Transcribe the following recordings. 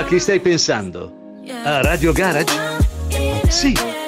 A chi stai pensando? A Radio Garage? Sì.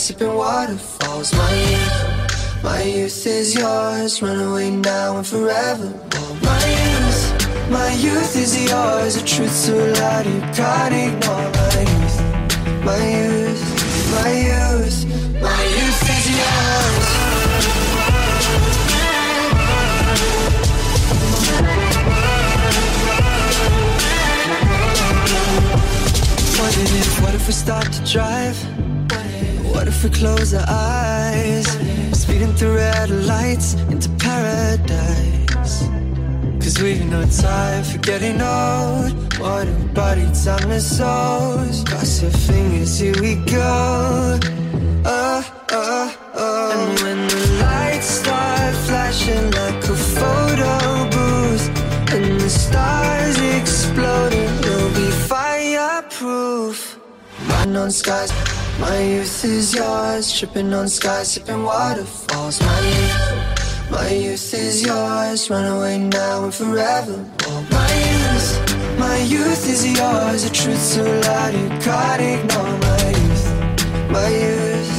Sipping waterfalls My youth, My youth is yours, run away now and forever. My youth, my youth is yours. The truth so loud you can't ignore. My youth, my youth, my youth, my youth is yours. What if, what if we start to drive? If we close our eyes? Speeding through red lights into paradise. Cause we've no time for getting old. What a body time is souls. Cross your fingers, here we go. Oh, oh, oh. And when the lights start flashing like a photo booth, and the stars exploding, you'll be fireproof. Run on skies, my youth is yours. Tripping on skies, sipping waterfalls. My youth, my youth is yours. Run away now and forever. My youth, my youth is yours. The truth so loud you can't ignore. My youth, my youth,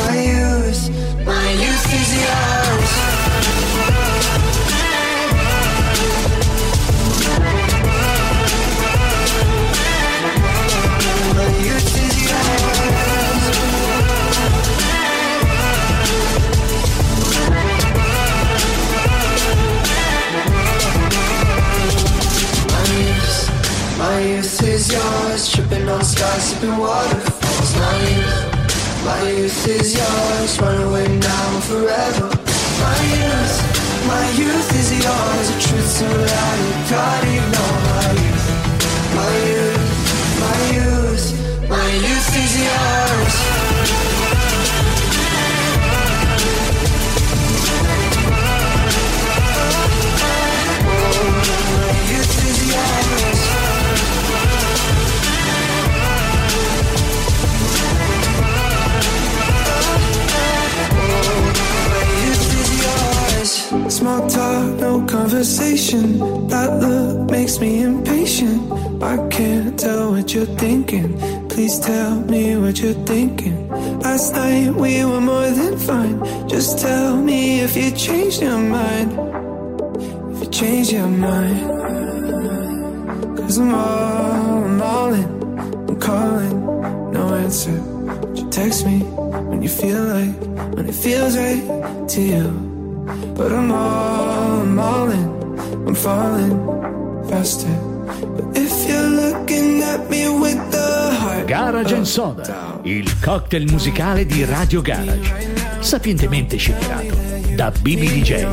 my youth, my youth is yours. My youth is yours. Tripping on skies, sipping waterfalls. My youth, my youth is yours. Run away now and forever. My youth, my youth is yours. a truth so loud you can't ignore. My youth, my youth, my youth, my youth is yours. Small talk, no conversation. That look makes me impatient. I can't tell what you're thinking. Please tell me what you're thinking. Last night we were more than fine. Just tell me if you changed your mind. If you changed your mind. Cause I'm all, I'm all in. I'm calling, no answer. But you text me when you feel like, when it feels right to you. But I'm all, I'm all in, I'm falling faster. But if you're looking at me with the heart. Garage and Soda, il cocktail musicale di Radio Garage. Sapientemente scelto da BB DJ.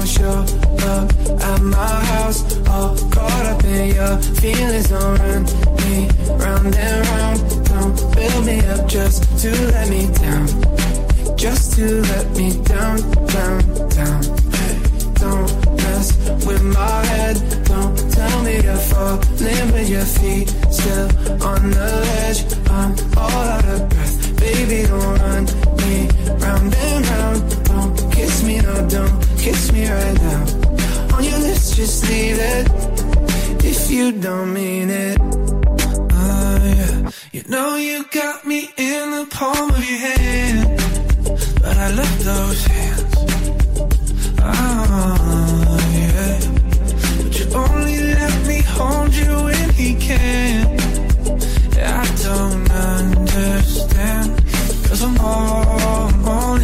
Just to let me down, down, down. With my head. Don't tell me you're falling with your feet still on the ledge. I'm all out of breath, baby. Don't run me round and round. Don't kiss me, now, don't kiss me right now. On your lips, just leave it if you don't mean it. Oh, yeah. You know you got me in the palm of your hand, but I love those hands. Hold you when he can. I don't understand. Cause I'm all, all.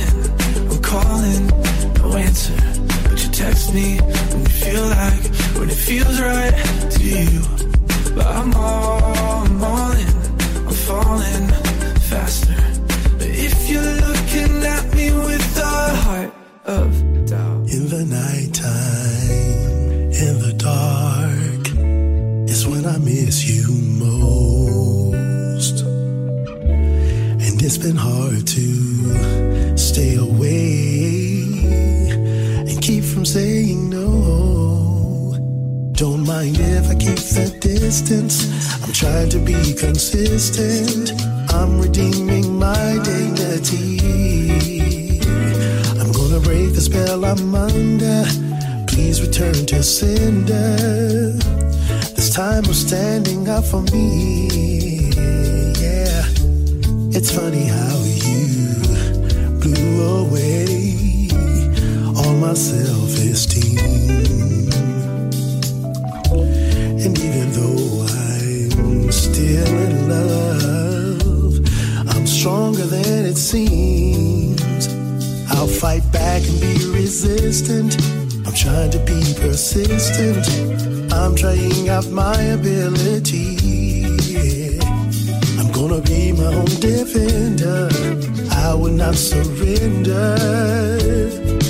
I'm calling, no answer. But you text me when you feel like, when it feels right to you. But I'm all, all. I'm falling it's been hard to stay away and keep from saying no. Don't mind if I keep the distance. I'm trying to be consistent. I'm redeeming my dignity. I'm gonna break the spell I'm under. Please return to sender. This time of standing up for me. It's funny how you blew away all my self esteem. And even though I'm still in love, I'm stronger than it seems. I'll fight back and be resistant. I'm trying to be persistent. I'm trying out my ability. My own defender. I will not surrender.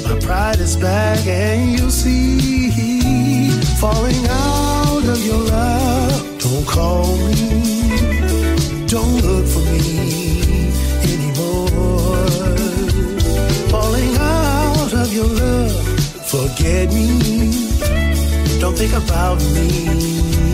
My pride is back, and you'll see. Falling out of your love. Don't call me. Don't look for me anymore. Falling out of your love. Forget me. Don't think about me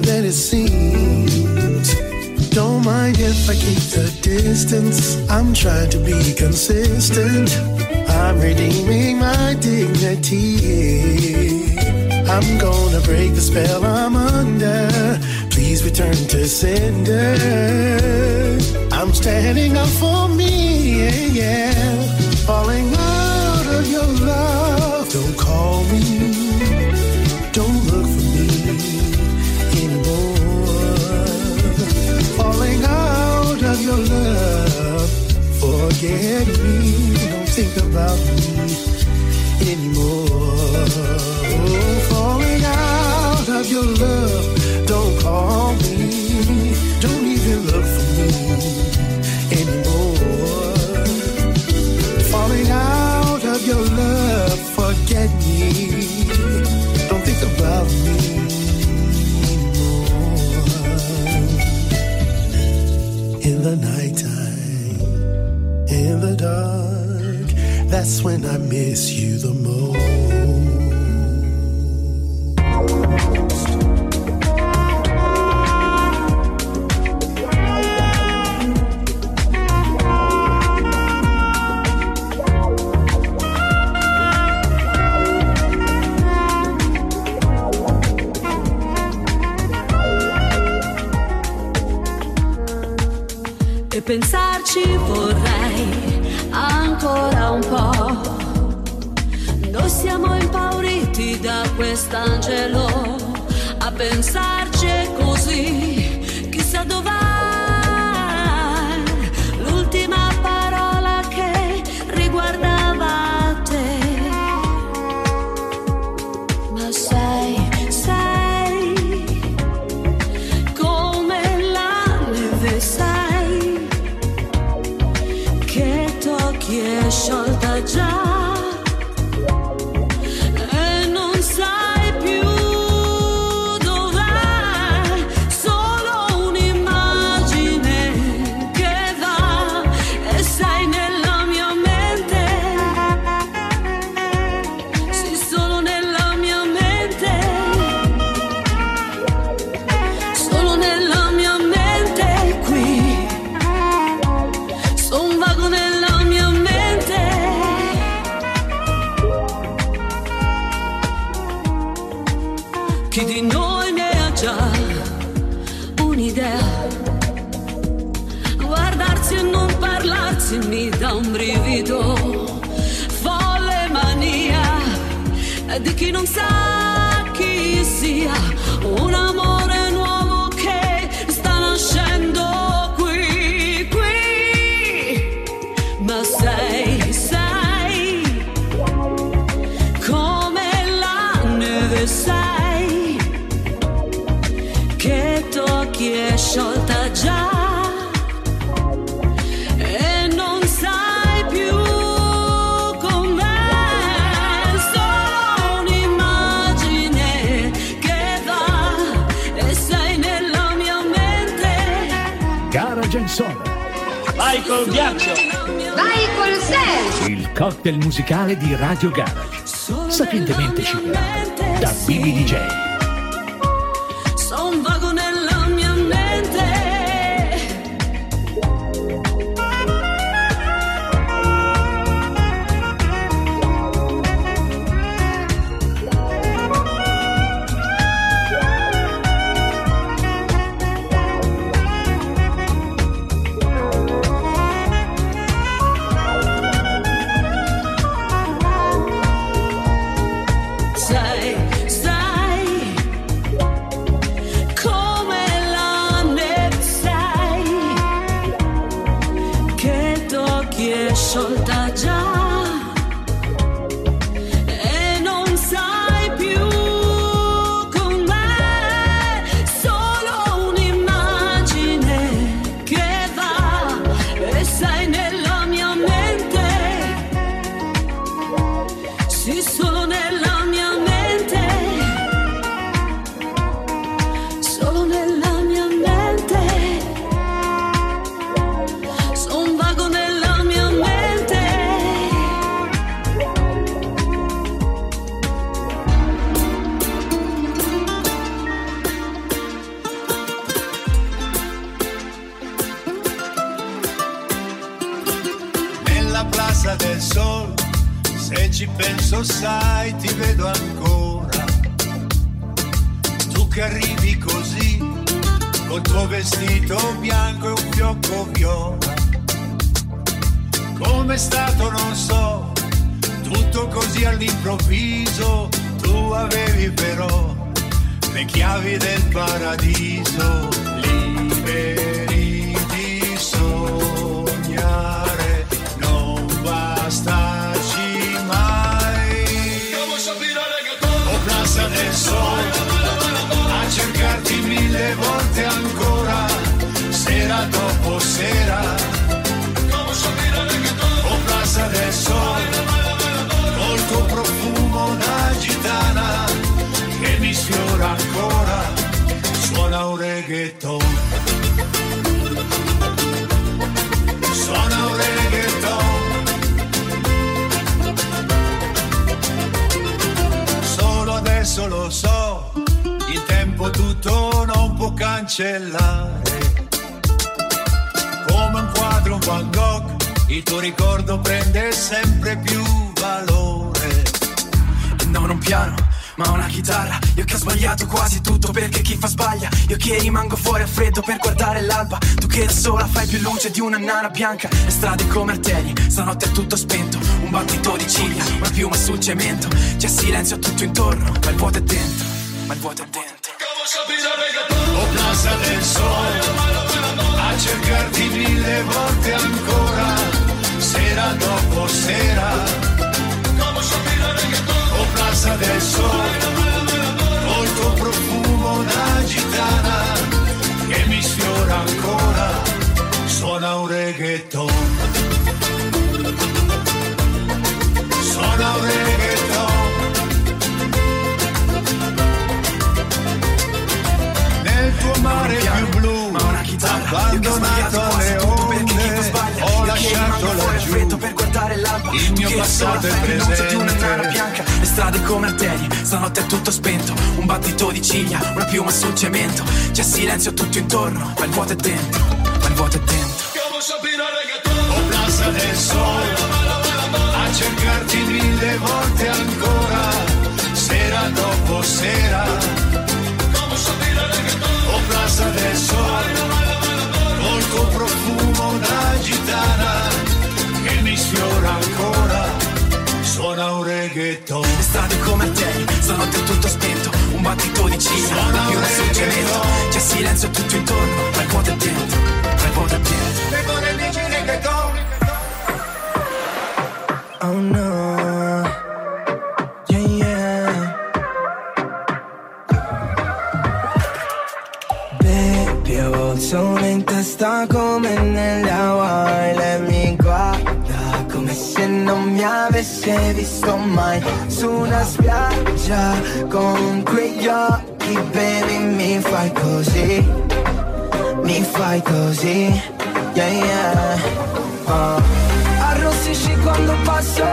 than it seems. Don't mind if I keep the distance. I'm trying to be consistent. I'm redeeming my dignity. I'm gonna break the spell I'm under. Please return to sender. I'm standing up for me, yeah, yeah. Falling Forget me. Don't think about me anymore. Oh, falling out of your love. Don't call me. Don't even look for me anymore. Falling out of your love. Forget me. That's when I miss you the most. Pensarci vorrei ancora un po'. Noi siamo impauriti da quest'angelo. A pensarci così, cocktail musicale di Radio Garage. Sapientemente ciclato da Billy all'improvviso, tu avevi però le chiavi del paradiso, liberi di sognare, non bastaci mai. O Plaza del Sol, a cercarti mille volte ancora, sera dopo sera. Mi sfiora ancora, suona un reggaeton. Suona un reggaeton. Solo adesso lo so, il tempo tutto non può cancellare. Come un quadro, un Van Gogh, il tuo ricordo prende sempre più valore. Non un piano, ma una chitarra Io che ho sbagliato quasi tutto perché chi fa sbaglia? Io che rimango fuori a freddo per guardare l'alba. Tu che da sola fai più luce di una nana bianca. Le strade come arterie, stanotte è tutto spento. Un battito di ciglia, una piuma sul cemento. C'è silenzio tutto intorno, ma il vuoto è dentro Ma il vuoto è dentro. O Plaza del Sol, a cercarti mille volte ancora, sera dopo sera. Plaza del Sol, col tuo profumo da gitana, che mi sfiora ancora, suona un reggaeton. Suona un reggaeton. Nel tuo mare più blu, abbandonato guardare l'alba. Il mio passato e più luce di una presente. bianca. Le strade come arterie, stanotte è tutto spento. Un battito di ciglia, una piuma sul cemento. C'è silenzio tutto intorno, ma il vuoto è dentro Ma il vuoto è dentro. O Plaza del Sol, a cercarti mille volte ancora, sera dopo sera. O Plaza del Sol, col tuo profumo da gitana, mi sfiora ancora, suona un reggaeton. Le strade come arterie, stanotte è tutto spento. Un battito di ciglia, una piuma sul cemento C'è silenzio tutto intorno, ma il vuoto dentro Ma il vuoto dentro Oh no, yeah, yeah. Baby, il sole in testa come nelle Hawaii non mi avesse visto mai Su una spiaggia con quegli occhi, baby, mi fai così Mi fai così, yeah, yeah. Oh. Arrossisci quando passo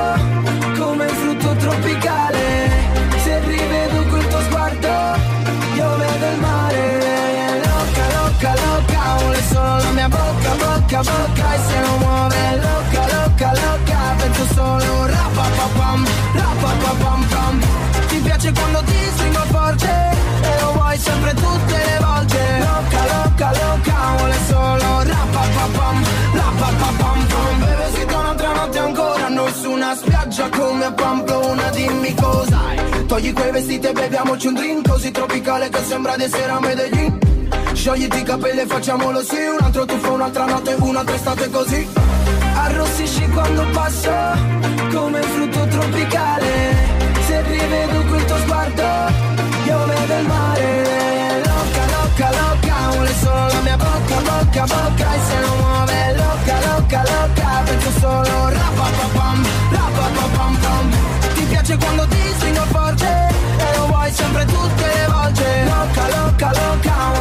come un frutto tropicale Se rivedo quel tuo sguardo io vedo il mare. Loca, loca, loca, vuole solo la mia bocca, bocca, bocca E se non muove loca, rapapapam, rapapapam pam Ti piace quando ti stringo forte E lo vuoi sempre tutte le volte. Loca, loca, loca, vuole solo rapapapam, rapapapam pam Beve si un'altra notte ancora Noi su una spiaggia come a Pamplona Dimmi cosa hai. Togli quei vestiti e beviamoci un drink Così tropicale che sembra di sera a Medellin Sciogliti i capelli e facciamolo sì Un altro tuffo, un'altra notte, un'altra estate così Arrossisci quando passo Come frutto tropicale. Se rivedo quel tuo sguardo Io vedo il mare. Loca, loca, loca Vuole solo la mia bocca, bocca, bocca E se non muove loca, loca, loca Penso solo rapapapam, rapapapam pam Ti piace quando ti stringo forte E lo vuoi sempre tutte le volte. Loca, loca, loca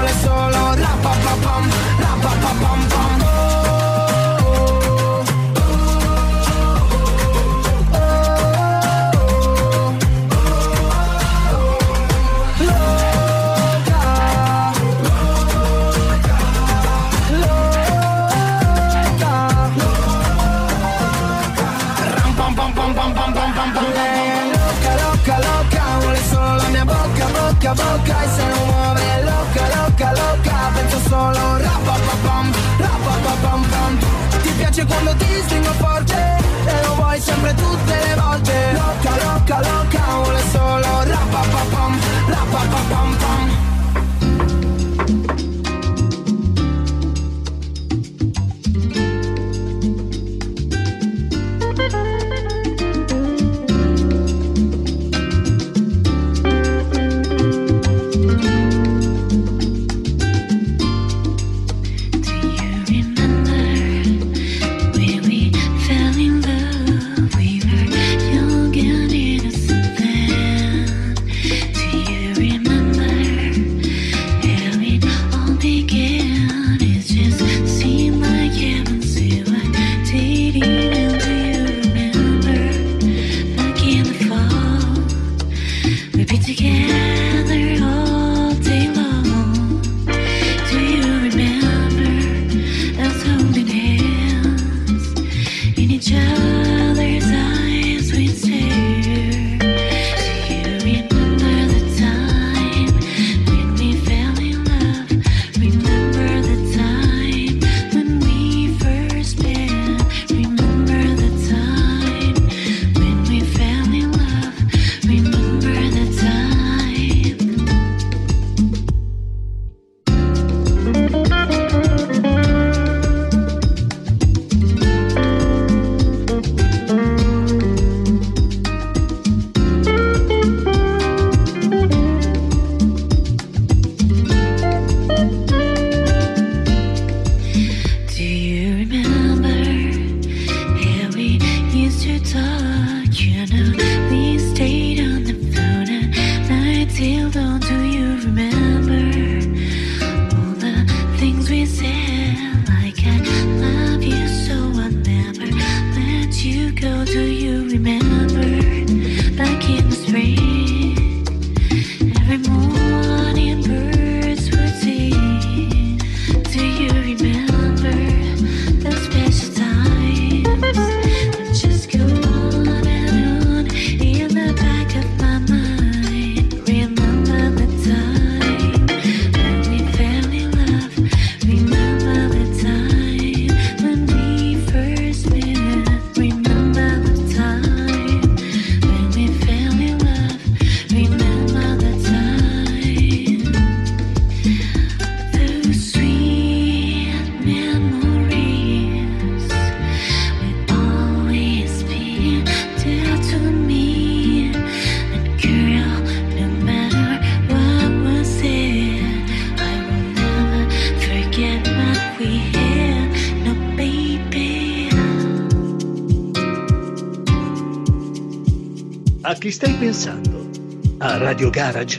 Radio Garage?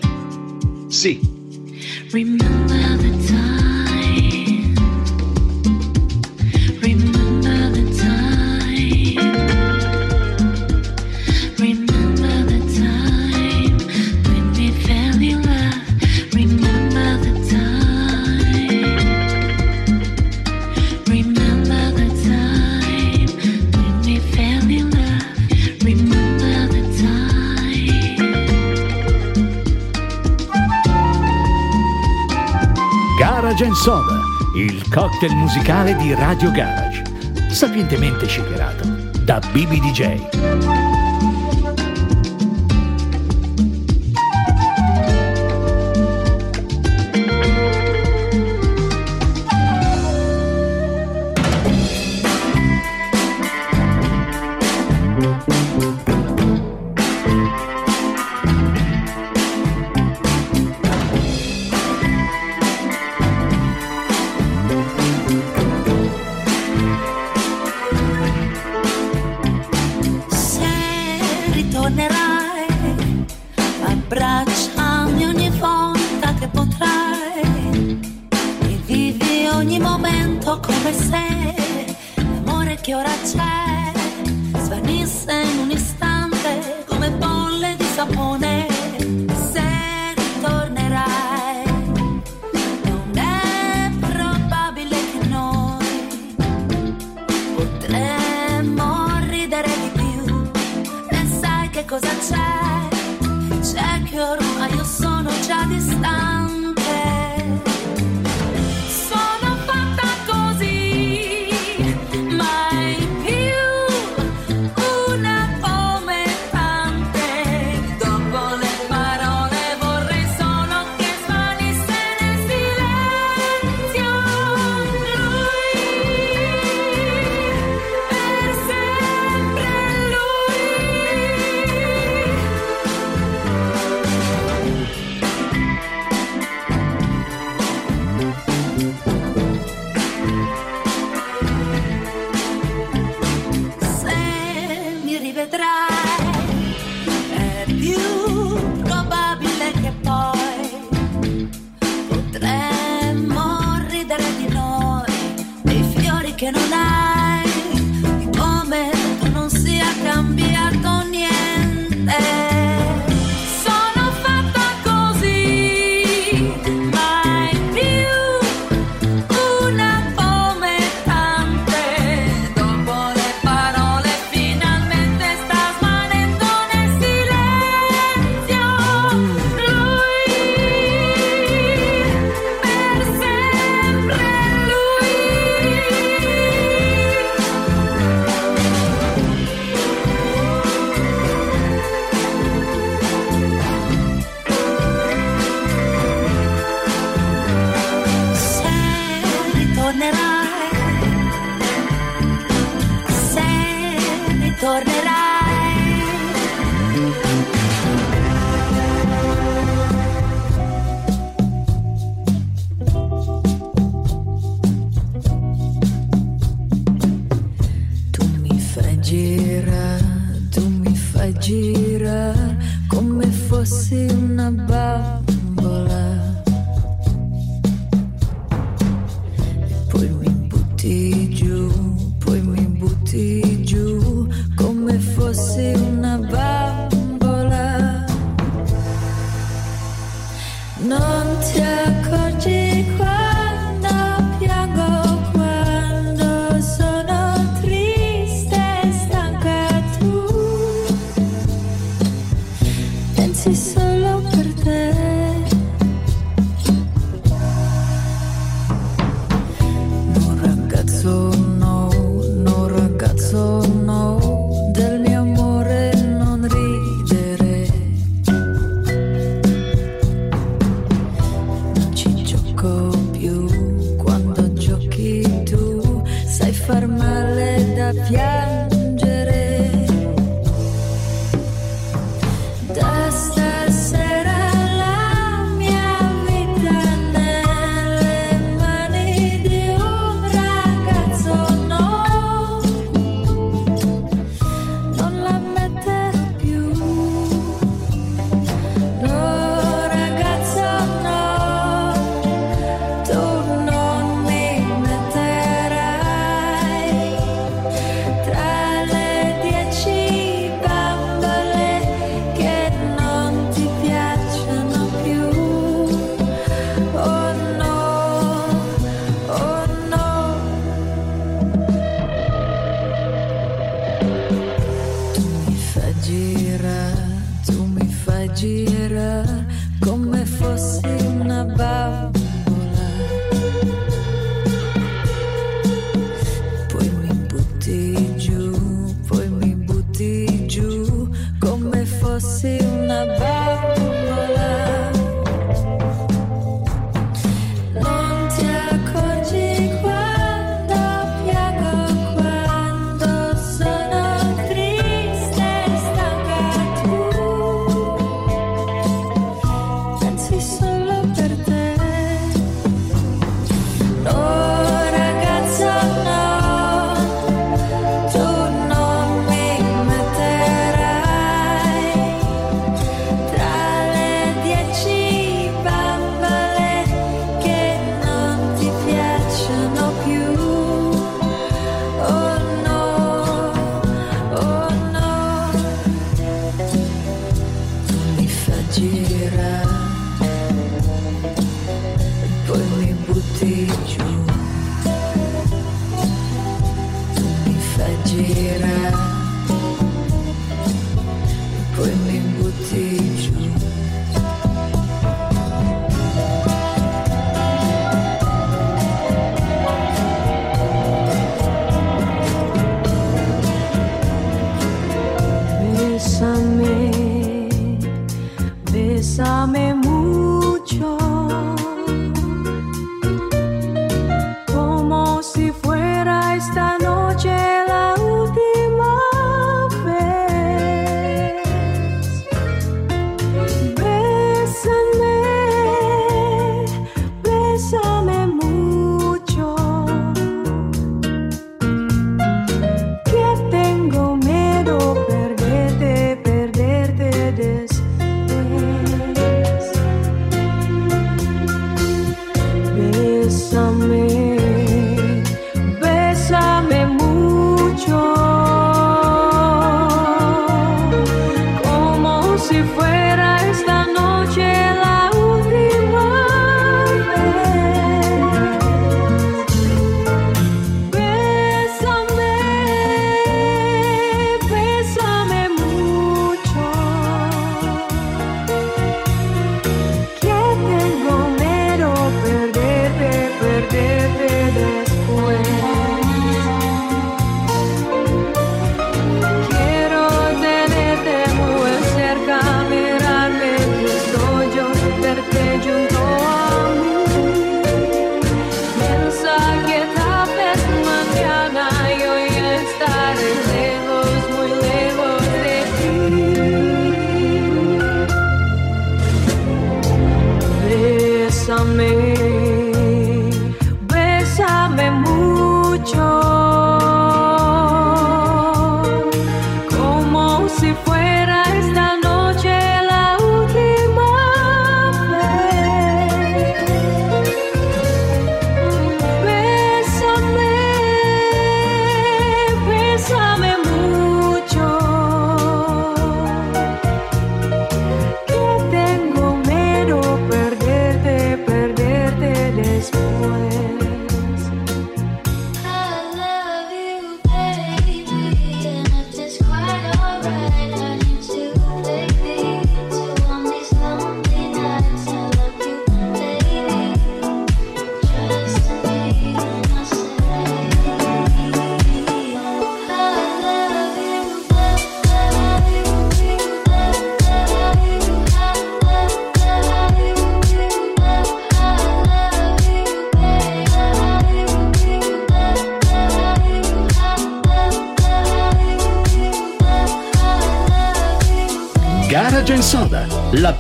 Sì, il cocktail musicale di Radio Garage, sapientemente shakerato da BBDJ. Da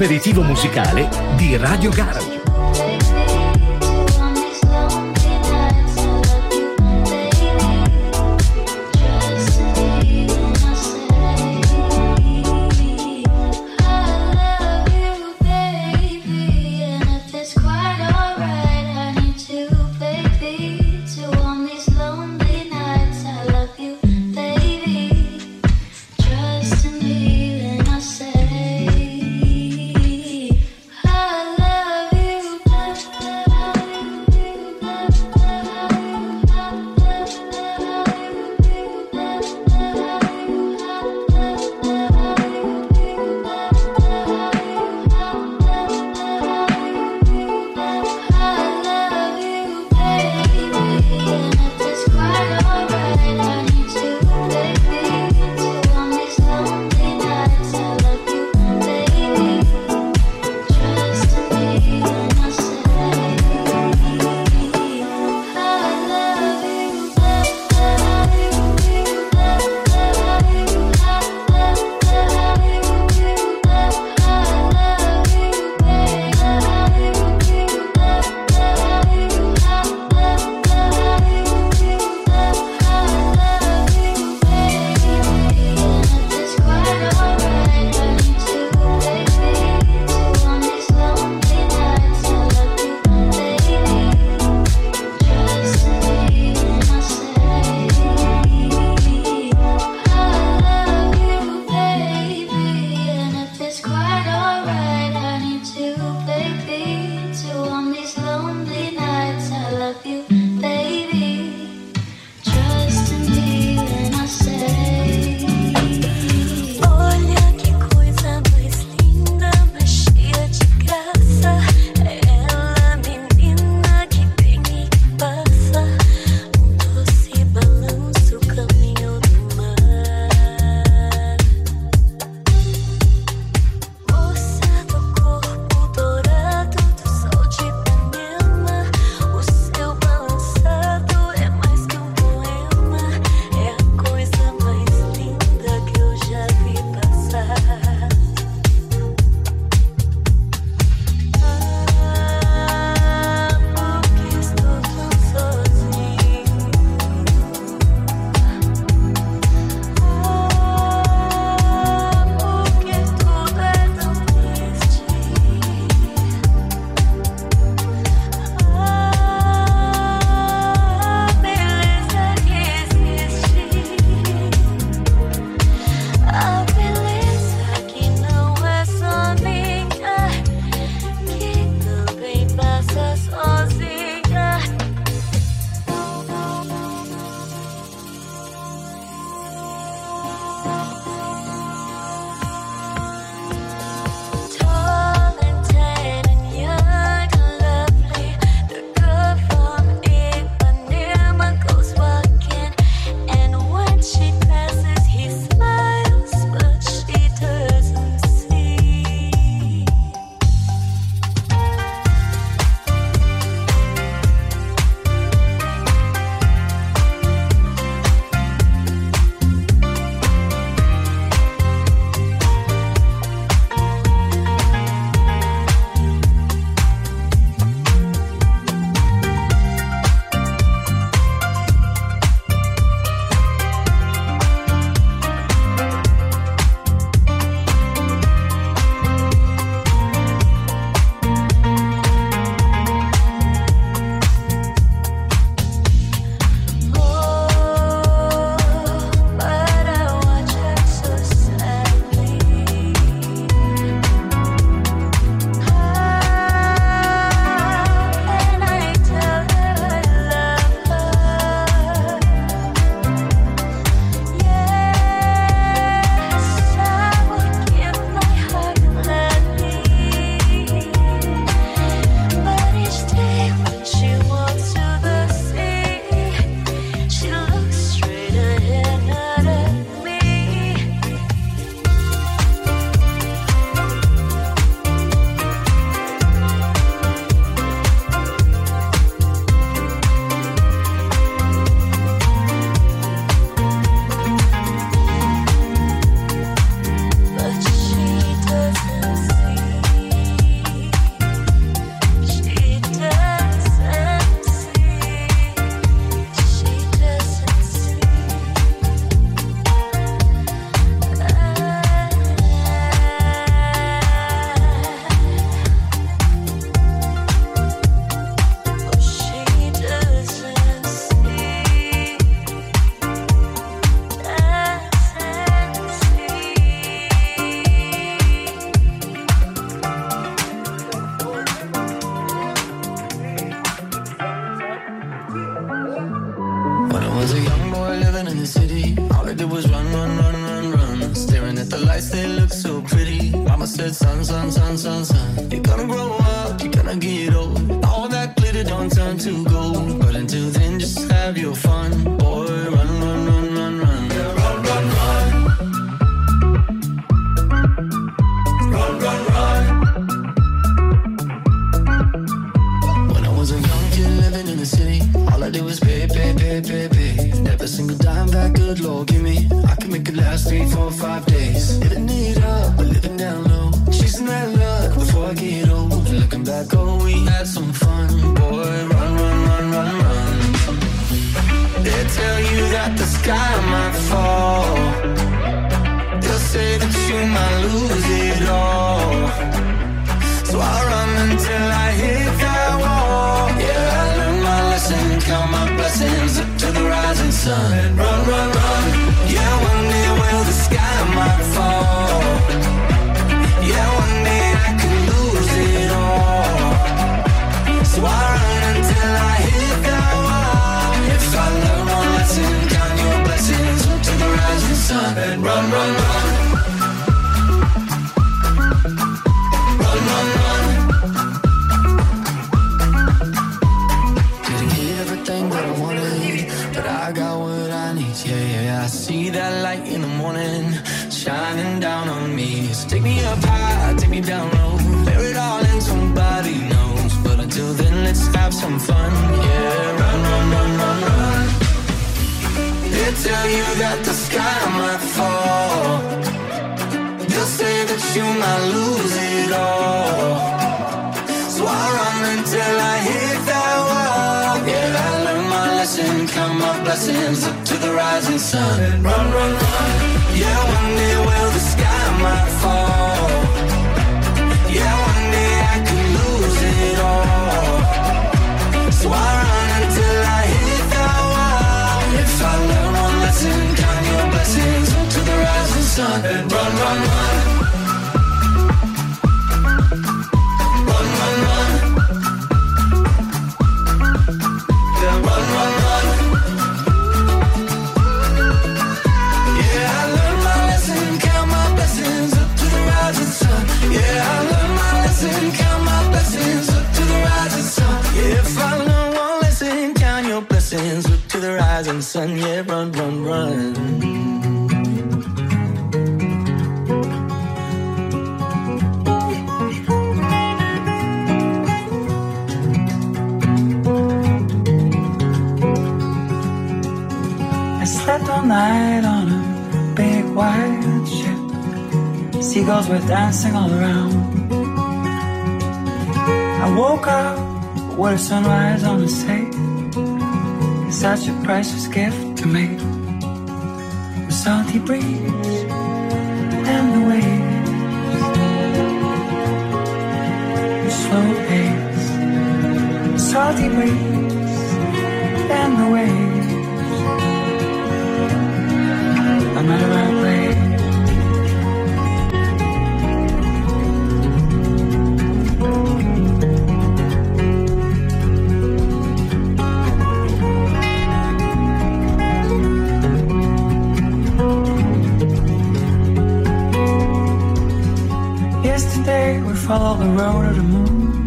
l'aperitivo musicale di Radio Garage. Staring at the lights, they look so pretty. Mama said, son, son, son, son, son. You're gonna grow up, you're gonna get old. All that glitter don't turn to gold. But until then, just have your fun. Boy, run, run, run. Dime back, good Lord, give me. I can make it last three, four, five days. Living it up, but living down low. Chasing that luck before I get old. Looking back, oh, we had some fun. Boy, run, run, run, run, run. They tell you that the sky might fall. They'll say that you might lose it all. So I run until I hit that count my blessings up to the rising sun. Run, run, run. Yeah, one day will the sky might fall. Yeah, one day I could lose it all. So I run until I hit that wall. If I learn one lesson, count your blessings up to the rising sun. And run, run. Run, me. Up high, take me down low, bear it all and somebody knows. But until then, let's have some fun. Yeah, run, run, run, run, run. They tell you that the sky might fall. They'll say that you might lose it all. So I run until I hit that wall. Yeah, I learned my lesson, count my blessings up to the rising sun. Run, run, run. Yeah, one day sun. Run, run, run. Run, run, run. Yeah, run, run, run. Yeah, I learned my lesson, count my blessings up to the rising sun. Yeah, I learned my lesson, count my blessings up to the rising sun. Yeah, if I learn one lesson, count your blessings up to the rising sun. Yeah, run, run, run. Seagulls were dancing all around. I woke up with a sunrise on the sea. It's such a precious gift to me. The salty breeze and the waves. The slow pace. The salty breeze and the waves. I'm at a right place. We the road of the moon.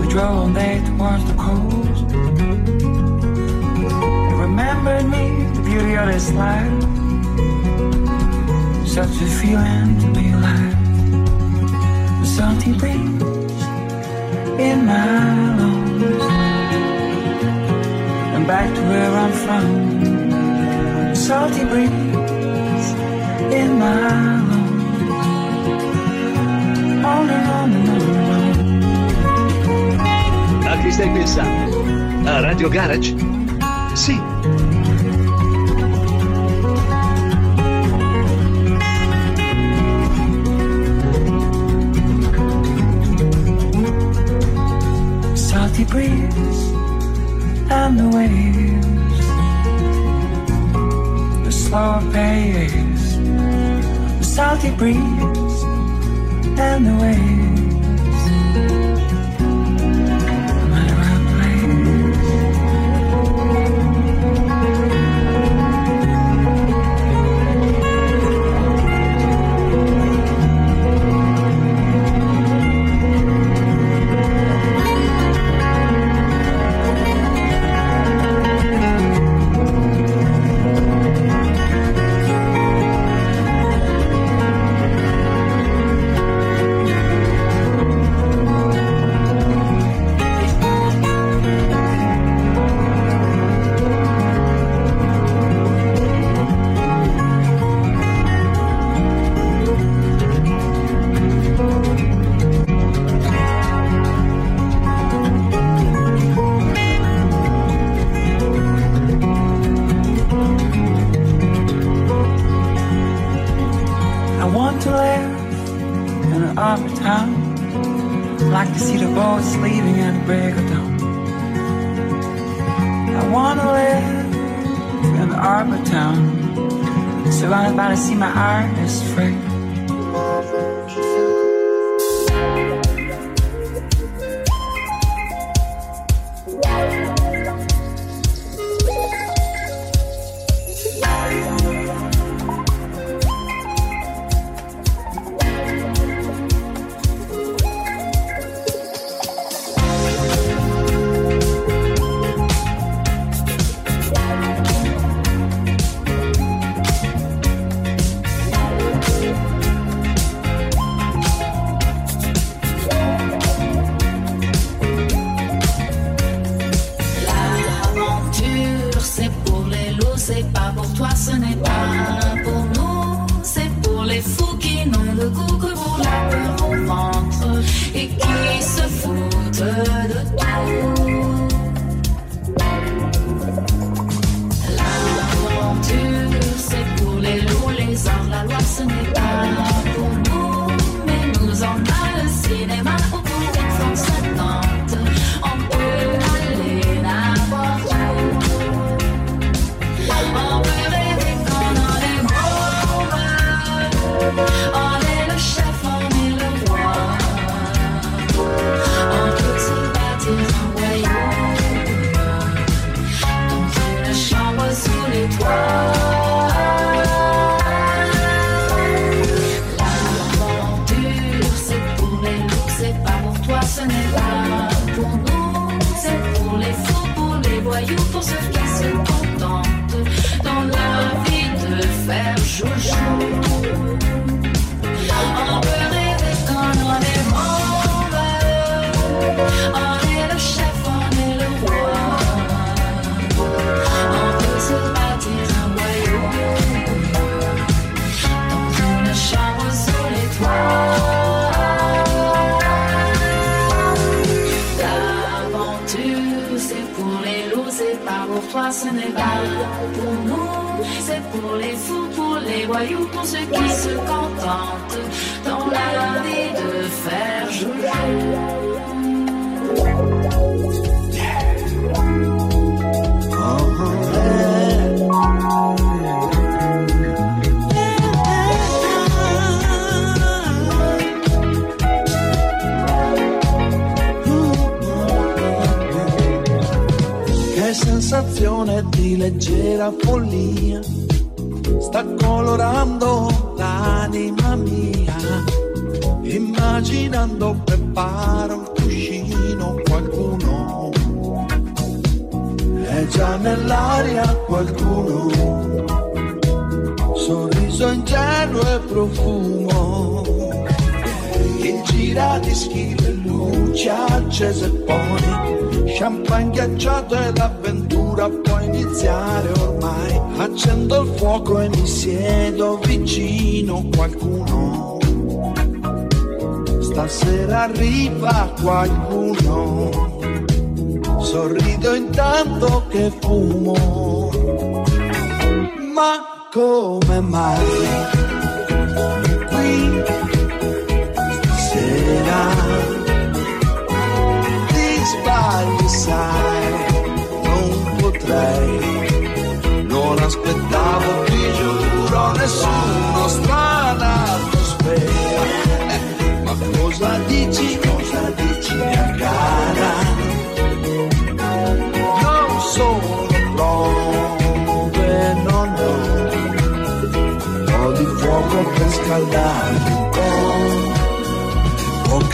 We drove all day towards the coast. It remembered me the beauty of this life. Such a feeling to be alive. The salty breeze in my lungs. And back to where I'm from. The salty breeze in my lungs. On and on and on and on. A chi stai pensando? A Radio Garage? Sì. salty breeze and the waves, the slow pace, the salty breeze and the waves. cielo e profumo il di schive, luci accese e poi champagne ghiacciato e l'avventura può iniziare ormai. Accendo il fuoco e mi siedo vicino qualcuno. Stasera arriva qualcuno. Sorrido intanto che fumo. Ma come mai qui stasera ti sbagli sai non potrei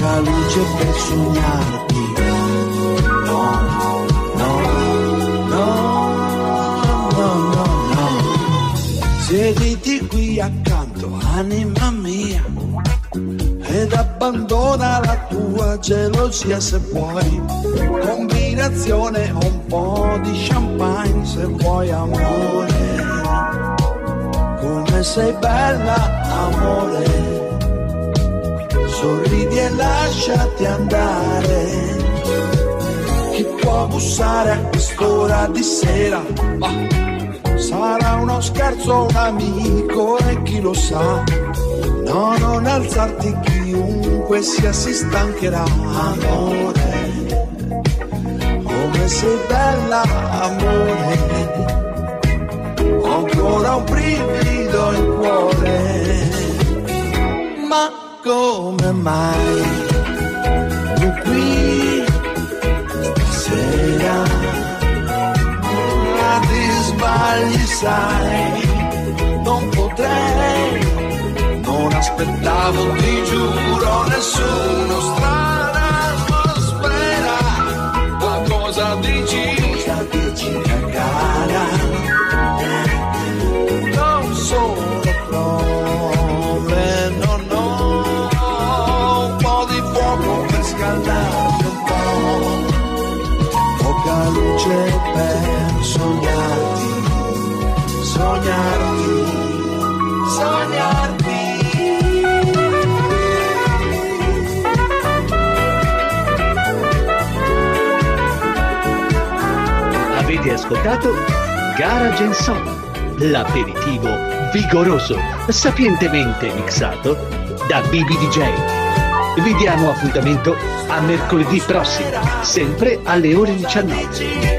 poca luce per sognarti. No, no, no, no, no, no. Siediti qui accanto, anima mia, ed abbandona la tua gelosia se vuoi. Combinazione o un po' di champagne se vuoi amore. Come sei bella, amore sorridi e lasciati andare. Chi può bussare a quest'ora di sera? Ma sarà uno scherzo, un amico e chi lo sa? No, non alzarti chiunque sia si stancherà, amore. Come sei bella, amore. Ho ancora un brivido in cuore. Ma come mai tu qui stasera? Ma ti sbagli, sai, non potrei non aspettavo, ti giuro, nessuno strana Ascoltato Garage Song, l'aperitivo vigoroso, sapientemente mixato da Bibi DJ. Vi diamo appuntamento a mercoledì prossimo, sempre alle ore 19.